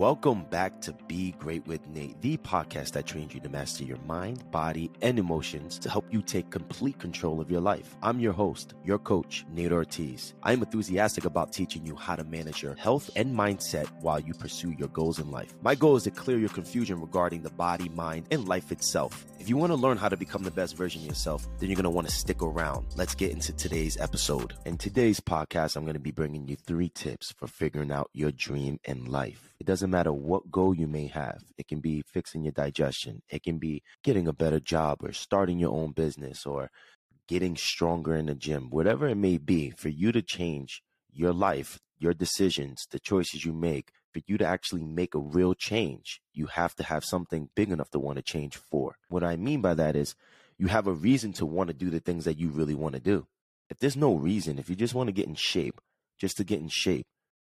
Welcome back to Be Great with Nate, the podcast that trains you to master your mind, body, and emotions to help you take complete control of your life. I'm your host, your coach, Nate Ortiz. I'm enthusiastic about teaching you how to manage your health and mindset while you pursue your goals in life. My goal is to clear your confusion regarding the body, mind, and life itself. If you want to learn how to become the best version of yourself, then you're going to want to stick around. Let's get into today's episode. In today's podcast, I'm going to be bringing you three tips for figuring out your dream in life. It doesn't matter what goal you may have. It can be fixing your digestion. It can be getting a better job or starting your own business or getting stronger in the gym, whatever it may be for you to change your life, your decisions, the choices you make, for you to actually make a real change, you have to have something big enough to want to change for. What I mean by that is you have a reason to want to do the things that you really want to do. If there's no reason, if you just want to get in shape, just to get in shape,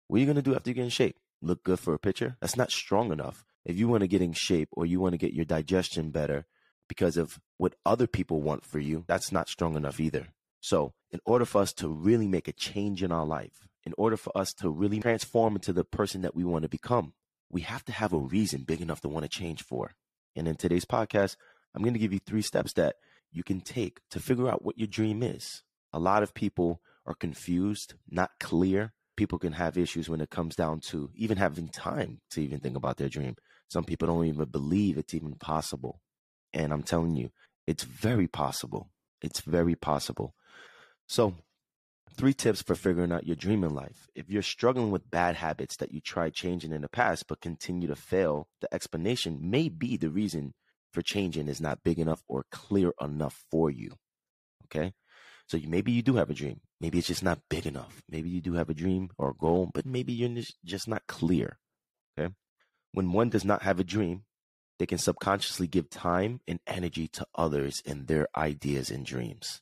what are you going to do after you get in shape? Look good for a picture, that's not strong enough. If you want to get in shape or you want to get your digestion better because of what other people want for you, that's not strong enough either. So, in order for us to really make a change in our life, in order for us to really transform into the person that we want to become, we have to have a reason big enough to want to change for. And in today's podcast, I'm going to give you three steps that you can take to figure out what your dream is. A lot of people are confused, not clear people can have issues when it comes down to even having time to even think about their dream. Some people don't even believe it's even possible. And I'm telling you, it's very possible. It's very possible. So, three tips for figuring out your dream in life. If you're struggling with bad habits that you tried changing in the past but continue to fail, the explanation may be the reason for changing is not big enough or clear enough for you. Okay? So you, maybe you do have a dream. Maybe it's just not big enough. Maybe you do have a dream or a goal, but maybe you're just not clear. Okay. When one does not have a dream, they can subconsciously give time and energy to others and their ideas and dreams.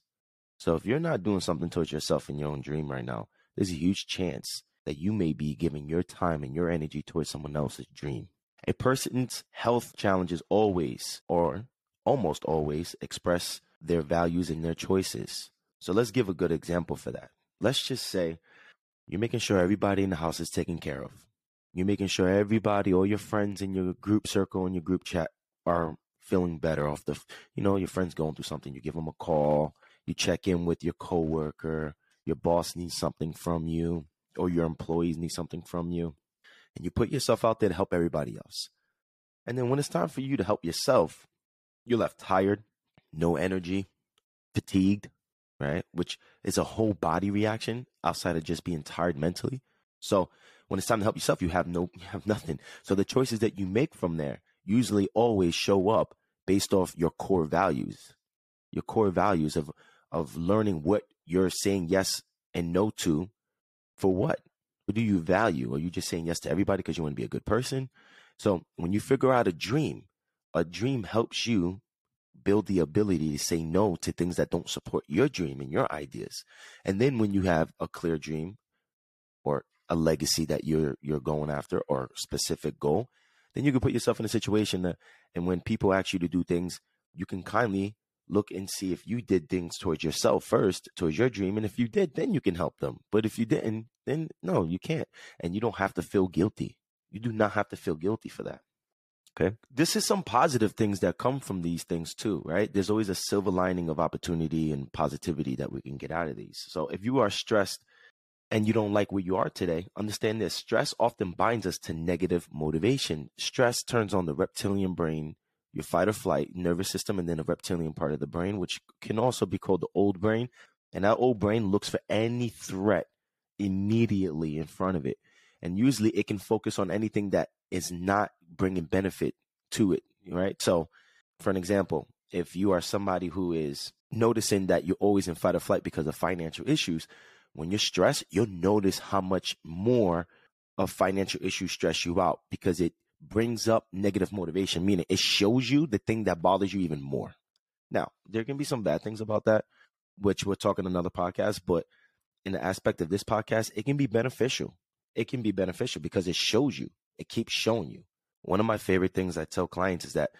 So if you're not doing something towards yourself in your own dream right now, there's a huge chance that you may be giving your time and your energy towards someone else's dream. A person's health challenges always or almost always express their values and their choices. So let's give a good example for that. Let's just say you're making sure everybody in the house is taken care of. You're making sure everybody, all your friends in your group circle and your group chat are feeling better off the, you know, your friends going through something. You give them a call, you check in with your coworker, your boss needs something from you, or your employees need something from you. And you put yourself out there to help everybody else. And then when it's time for you to help yourself, you're left tired, no energy, fatigued, right? Which is a whole body reaction outside of just being tired mentally. So when it's time to help yourself, you have no, you have nothing. So the choices that you make from there usually always show up based off your core values, your core values of, of learning what you're saying yes and no to for what? What do you value? Are you just saying yes to everybody because you want to be a good person? So when you figure out a dream, a dream helps you build the ability to say no to things that don't support your dream and your ideas. And then when you have a clear dream or a legacy that you're you're going after or a specific goal, then you can put yourself in a situation that and when people ask you to do things, you can kindly look and see if you did things towards yourself first, towards your dream. And if you did, then you can help them. But if you didn't, then no, you can't. And you don't have to feel guilty. You do not have to feel guilty for that. Okay. This is some positive things that come from these things too, right? There's always a silver lining of opportunity and positivity that we can get out of these. So if you are stressed and you don't like where you are today, understand this stress often binds us to negative motivation. Stress turns on the reptilian brain, your fight or flight nervous system, and then the reptilian part of the brain, which can also be called the old brain. And that old brain looks for any threat immediately in front of it. And usually it can focus on anything that is not bringing benefit to it, right? So, for an example, if you are somebody who is noticing that you're always in fight or flight because of financial issues, when you're stressed, you'll notice how much more of financial issues stress you out because it brings up negative motivation, meaning it shows you the thing that bothers you even more. Now, there can be some bad things about that, which we'll talk in another podcast, but in the aspect of this podcast, it can be beneficial. It can be beneficial because it shows you it keeps showing you. One of my favorite things I tell clients is that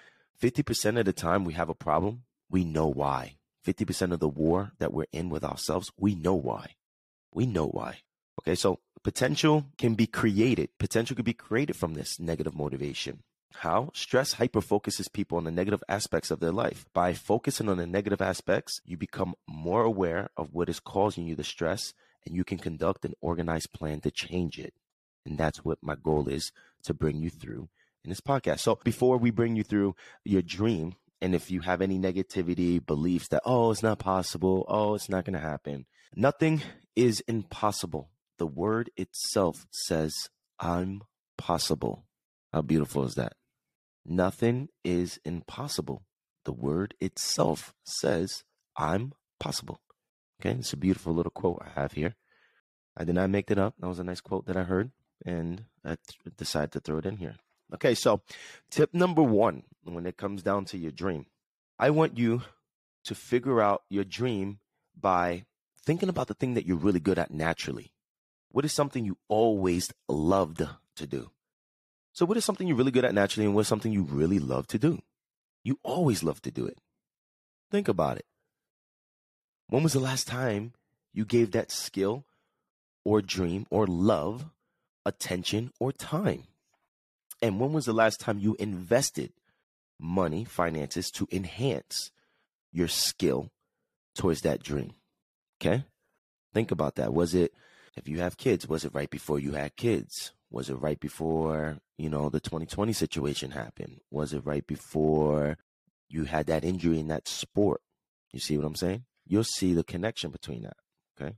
50% of the time we have a problem, we know why. 50% of the war that we're in with ourselves, we know why. We know why. Okay, so Potential can be created. Potential can be created from this negative motivation. How? Stress hyperfocuses people on the negative aspects of their life. By focusing on the negative aspects, you become more aware of what is causing you the stress and you can conduct an organized plan to change it. And that's what my goal is to bring you through in this podcast. So before we bring you through your dream, and if you have any negativity, beliefs that, oh, it's not possible, oh, it's not going to happen, nothing is impossible. The word itself says, I'm possible. How beautiful is that? Nothing is impossible. The word itself says, I'm possible. Okay, it's a beautiful little quote I have here. I did not make that up. That was a nice quote that I heard, and I decided to throw it in here. Okay, so tip number one when it comes down to your dream, I want you to figure out your dream by thinking about the thing that you're really good at naturally. What is something you always loved to do? So, what is something you're really good at naturally, and what's something you really love to do? You always love to do it. Think about it. When was the last time you gave that skill or dream or love attention or time? And when was the last time you invested money, finances to enhance your skill towards that dream? Okay. Think about that. Was it, if you have kids, was it right before you had kids? Was it right before, you know, the 2020 situation happened? Was it right before you had that injury in that sport? You see what I'm saying? You'll see the connection between that. Okay.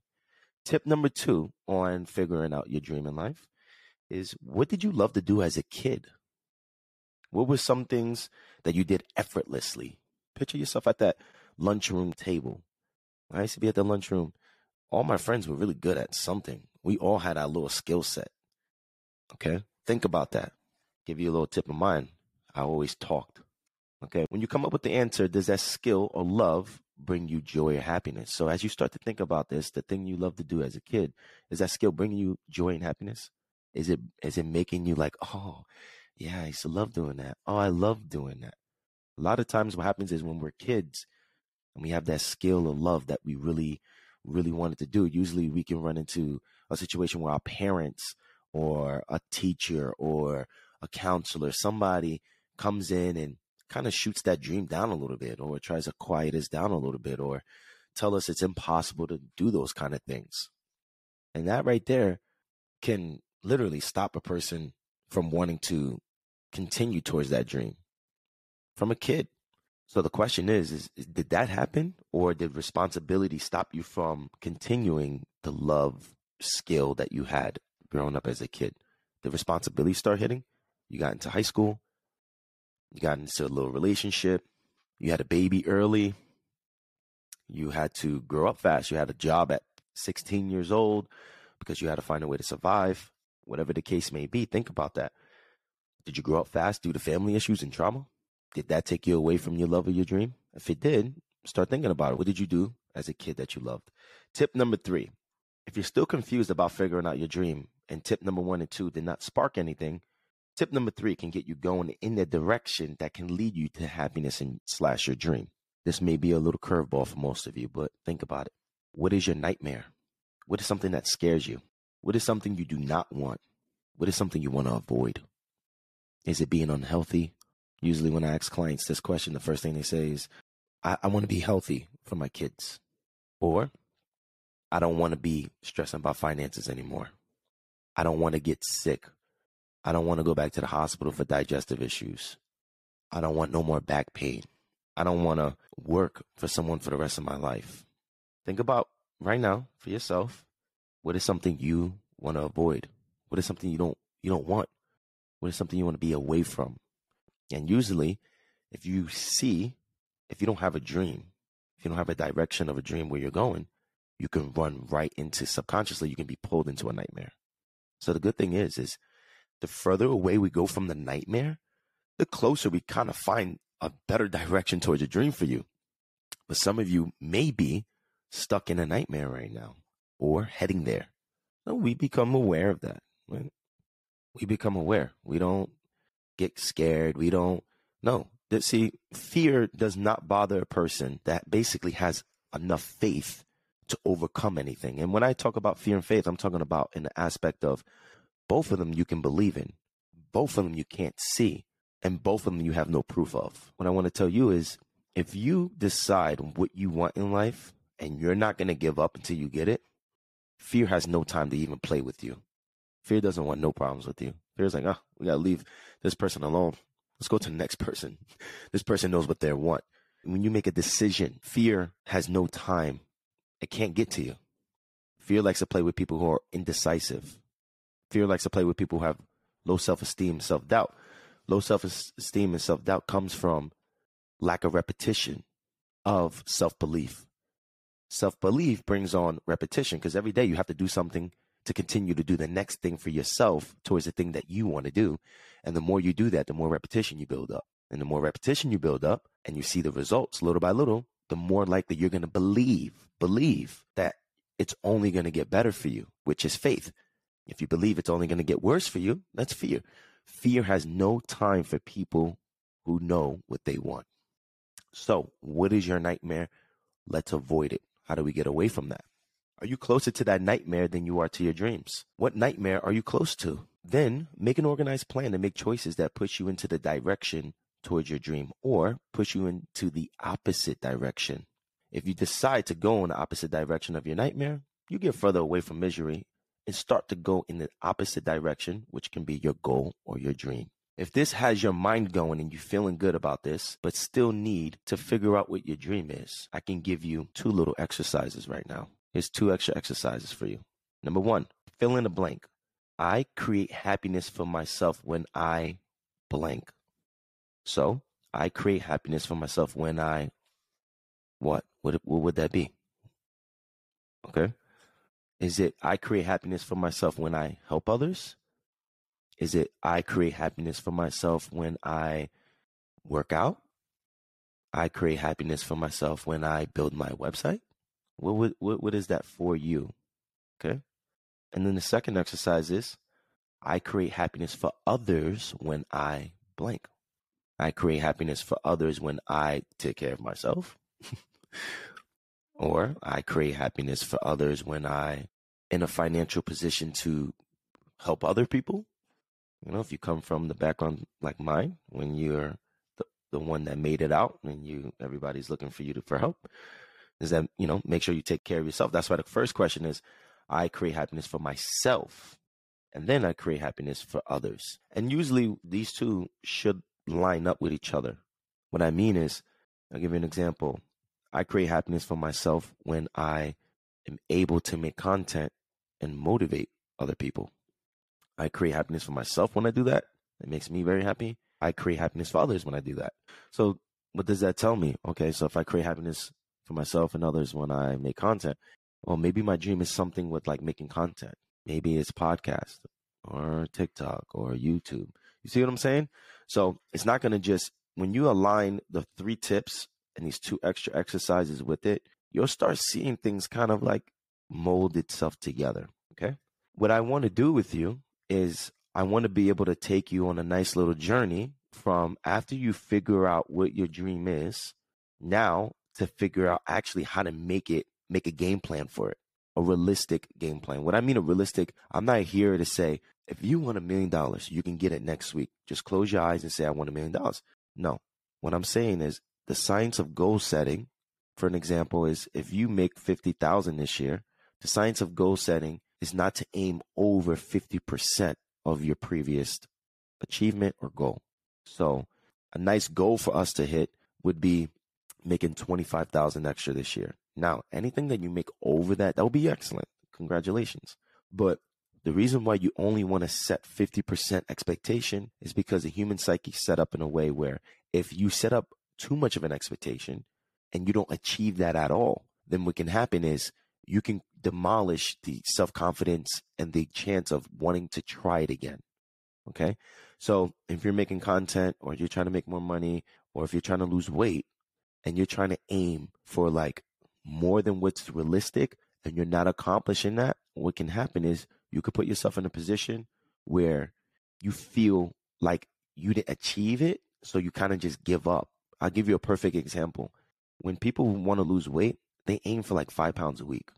Tip number two on figuring out your dream in life is what did you love to do as a kid? What were some things that you did effortlessly? Picture yourself at that lunchroom table. I used to be at the lunchroom. All my friends were really good at something. We all had our little skill set. Okay? Think about that. Give you a little tip of mine. I always talked. Okay? When you come up with the answer, does that skill or love bring you joy or happiness? So as you start to think about this, the thing you love to do as a kid, is that skill bringing you joy and happiness? Is it is it making you like, oh, yeah, I used to love doing that. Oh, I love doing that. A lot of times what happens is when we're kids and we have that skill of love that we really, really wanted to do, usually we can run into a situation where our parents or a teacher or a counselor, somebody comes in and kind of shoots that dream down a little bit or tries to quiet us down a little bit or tell us it's impossible to do those kind of things. And that right there can literally stop a person from wanting to continue towards that dream from a kid. So the question is, is, is, did that happen or did responsibility stop you from continuing the love skill that you had growing up as a kid? The responsibility start hitting? You got into high school, you got into a little relationship, you had a baby early, you had to grow up fast, you had a job at 16 years old because you had to find a way to survive whatever the case may be, think about that. Did you grow up fast due to family issues and trauma? Did that take you away from your love of your dream? If it did, start thinking about it. What did you do as a kid that you loved? Tip number three if you're still confused about figuring out your dream, and tip number one and two did not spark anything, tip number three can get you going in the direction that can lead you to happiness and slash your dream. This may be a little curveball for most of you, but think about it. What is your nightmare? What is something that scares you? What is something you do not want? What is something you want to avoid? Is it being unhealthy? Usually, when I ask clients this question, the first thing they say is, I, I want to be healthy for my kids. Or, I don't want to be stressing about finances anymore. I don't want to get sick. I don't want to go back to the hospital for digestive issues. I don't want no more back pain. I don't want to work for someone for the rest of my life. Think about right now for yourself what is something you want to avoid? What is something you don't you don't want? What is something you want to be away from? And usually, if you see, if you don't have a dream, if you don't have a direction of a dream where you're going, you can run right into subconsciously, you can be pulled into a nightmare. So the good thing is, is the further away we go from the nightmare, the closer we kind of find a better direction towards a dream for you. But some of you may be stuck in a nightmare right now or heading there. So we become aware of that. Right? We become aware. We don't get scared. We don't, no. See, fear does not bother a person that basically has enough faith to overcome anything. And when I talk about fear and faith, I'm talking about in the aspect of both of them you can believe in, both of them you can't see, and both of them you have no proof of. What I want to tell you is if you decide what you want in life and you're not going to give up until you get it, fear has no time to even play with you. Fear doesn't want no problems with you. Fear's like, oh, we got to leave this person alone. Let's go to the next person. This person knows what they want. When you make a decision, fear has no time it can't get to you. Fear likes to play with people who are indecisive. Fear likes to play with people who have low self esteem, self doubt. Low self esteem and self doubt comes from lack of repetition of self belief. Self belief brings on repetition because every day you have to do something to continue to do the next thing for yourself towards the thing that you want to do. And the more you do that, the more repetition you build up. And the more repetition you build up and you see the results little by little, the more likely you're going to believe, believe that it's only going to get better for you, which is faith. If you believe it's only going to get worse for you, that's fear. Fear has no time for people who know what they want. So, what is your nightmare? Let's avoid it. How do we get away from that? Are you closer to that nightmare than you are to your dreams? What nightmare are you close to? Then make an organized plan and make choices that push you into the direction towards your dream or push you into the opposite direction. If you decide to go in the opposite direction of your nightmare, you get further away from misery and start to go in the opposite direction, which can be your goal or your dream. If this has your mind going and you're feeling good about this, but still need to figure out what your dream is, I can give you two little exercises right now. Here's two extra exercises for you. Number one, fill in a blank. I create happiness for myself when I blank. So I create happiness for myself when I what? What what would that be? Okay. Is it I create happiness for myself when I help others? Is it I create happiness for myself when I work out? I create happiness for myself when I build my website? What what what, is that for you? Okay? And then the second exercise is I create happiness for others when I blank. I create happiness for others when I take care of myself. or I create happiness for others when I in a financial position to help other people. You know, if you come from the background like mine, when you're the, the one that made it out and you everybody's looking for you to, for help, is that, you know, make sure you take care of yourself. That's why the first question is I create happiness for myself and then I create happiness for others. And usually these two should line up with each other. What I mean is, I'll give you an example. I create happiness for myself when I am able to make content and motivate other people. I create happiness for myself when I do that. It makes me very happy. I create happiness for others when I do that. So, what does that tell me? Okay, so if I create happiness for myself and others when I make content, well, maybe my dream is something with like making content. Maybe it's podcast or TikTok or YouTube. You see what I'm saying? So it's not going to just, when you align the three tips and these two extra exercises with it, you'll start seeing things kind of like mold itself together. Okay. What I want to do with you is I want to be able to take you on a nice little journey from after you figure out what your dream is now to figure out actually how to make it, make a game plan for it a realistic game plan. What I mean a realistic, I'm not here to say, if you want a million dollars, you can get it next week. Just close your eyes and say, I want a million dollars. No. What I'm saying is the science of goal setting, for an example, is if you make 50,000 this year, the science of goal setting is not to aim over 50% of your previous achievement or goal. So a nice goal for us to hit would be making 25,000 extra this year. Now, anything that you make over that, that will be excellent. Congratulations. But the reason why you only want to set 50% expectation is because the human psyche is set up in a way where if you set up too much of an expectation and you don't achieve that at all, then what can happen is you can demolish the self confidence and the chance of wanting to try it again. Okay. So if you're making content or you're trying to make more money or if you're trying to lose weight and you're trying to aim for like more than what's realistic and you're not accomplishing that, what can happen is you could put yourself in a position where you feel like you didn't achieve it. So you kind of just give up. I'll give you a perfect example. When people want to lose weight, they aim for like five pounds a week.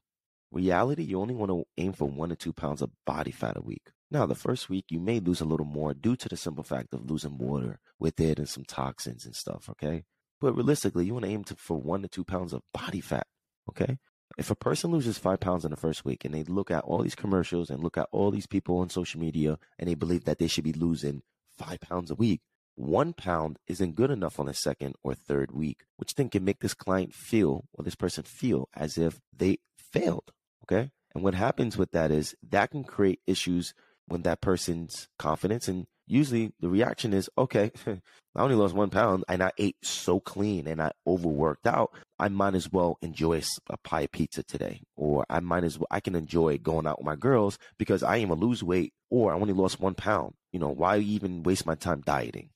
Reality, you only want to aim for one to two pounds of body fat a week. Now, the first week, you may lose a little more due to the simple fact of losing water with it and some toxins and stuff, okay? But realistically, you want to aim to, for one to two pounds of body fat, okay? If a person loses five pounds in the first week and they look at all these commercials and look at all these people on social media and they believe that they should be losing five pounds a week, one pound isn't good enough on the second or third week, which then can make this client feel or this person feel as if they failed. Okay. And what happens with that is that can create issues when that person's confidence and usually the reaction is, okay, I only lost one pound and I ate so clean and I overworked out. I might as well enjoy a pie pizza today, or I might as well, I can enjoy going out with my girls because I am a lose weight or I only lost one pound. You know, why even waste my time dieting?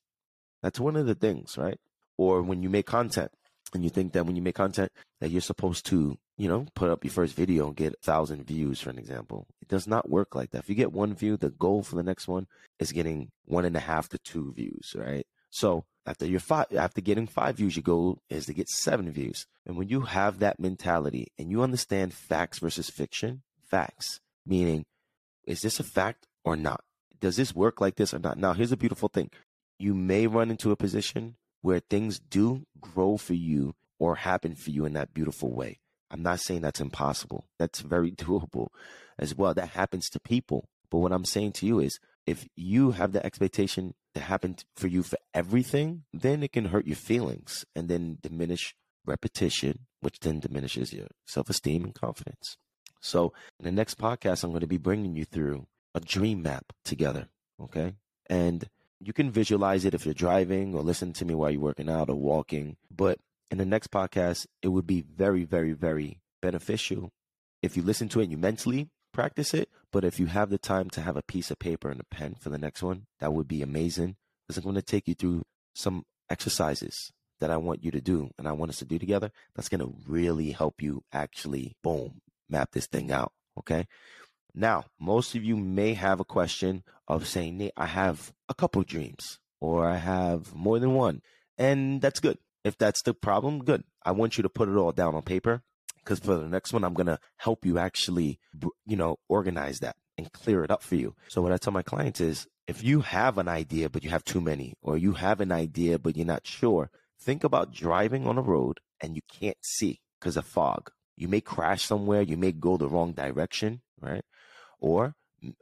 That's one of the things, right? Or when you make content and you think that when you make content that you're supposed to, you know, put up your first video and get a thousand views, for an example. It does not work like that. If you get one view, the goal for the next one is getting one and a half to two views, right? So after you're five, after getting five views, your goal is to get seven views. And when you have that mentality and you understand facts versus fiction, facts, meaning, is this a fact or not? Does this work like this or not? Now, here's a beautiful thing you may run into a position where things do grow for you or happen for you in that beautiful way. I'm not saying that's impossible. That's very doable as well. That happens to people. But what I'm saying to you is if you have the expectation to happen for you for everything, then it can hurt your feelings and then diminish repetition, which then diminishes your self esteem and confidence. So in the next podcast, I'm going to be bringing you through a dream map together. Okay. And you can visualize it if you're driving or listen to me while you're working out or walking. But in the next podcast, it would be very, very, very beneficial if you listen to it and you mentally practice it. But if you have the time to have a piece of paper and a pen for the next one, that would be amazing. Because I'm going to take you through some exercises that I want you to do and I want us to do together. That's going to really help you actually, boom, map this thing out. Okay. Now, most of you may have a question of saying, Nate, I have a couple dreams or I have more than one. And that's good. If that's the problem, good. I want you to put it all down on paper because for the next one, I'm going to help you actually, you know, organize that and clear it up for you. So what I tell my clients is if you have an idea, but you have too many, or you have an idea, but you're not sure, think about driving on a road and you can't see because of fog. You may crash somewhere. You may go the wrong direction, right? Or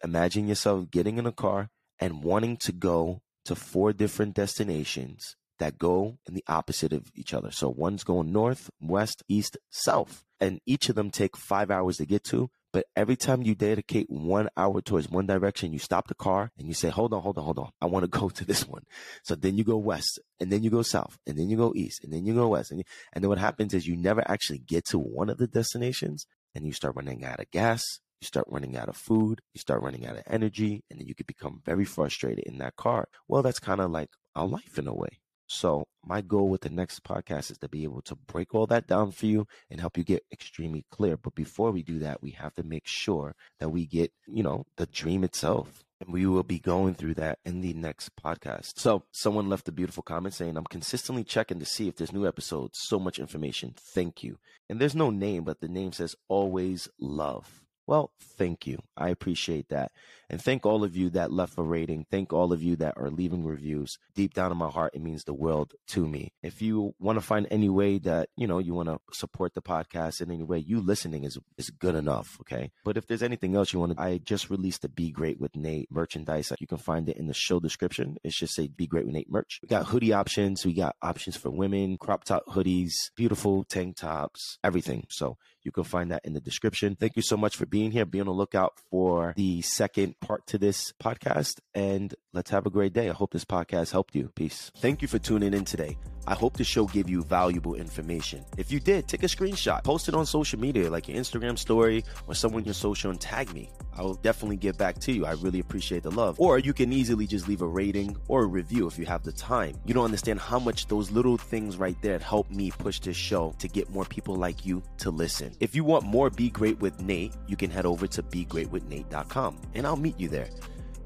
imagine yourself getting in a car and wanting to go to four different destinations that go in the opposite of each other. So one's going north, west, east, south, and each of them take five hours to get to. But every time you dedicate one hour towards one direction, you stop the car and you say, hold on, hold on, hold on. I want to go to this one. So then you go west and then you go south and then you go east and then you go west. And, you, and then what happens is you never actually get to one of the destinations and you start running out of gas you start running out of food, you start running out of energy, and then you could become very frustrated in that car. Well, that's kind of like our life in a way. So my goal with the next podcast is to be able to break all that down for you and help you get extremely clear. But before we do that, we have to make sure that we get, you know, the dream itself. And we will be going through that in the next podcast. So someone left a beautiful comment saying, I'm consistently checking to see if there's new episodes. So much information. Thank you. And there's no name, but the name says always love. Well, thank you. I appreciate that. And thank all of you that left a rating. Thank all of you that are leaving reviews. Deep down in my heart, it means the world to me. If you want to find any way that, you know, you want to support the podcast in any way, you listening is, is good enough. Okay. But if there's anything else you want to, I just released the Be Great with Nate merchandise. You can find it in the show description. It's just say Be Great with Nate merch. We got hoodie options. We got options for women, crop top hoodies, beautiful tank tops, everything. So you can find that in the description. Thank you so much for being here. Be on the lookout for the second part to this podcast. And let's have a great day. I hope this podcast helped you. Peace. Thank you for tuning in today. I hope the show gave you valuable information. If you did, take a screenshot, post it on social media, like your Instagram story or someone your social, and tag me. I will definitely get back to you. I really appreciate the love. Or you can easily just leave a rating or a review if you have the time. You don't understand how much those little things right there help me push this show to get more people like you to listen. If you want more Be Great with Nate, you can head over to begreatwithnate.com and I'll meet you there.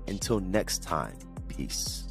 Until next time, peace.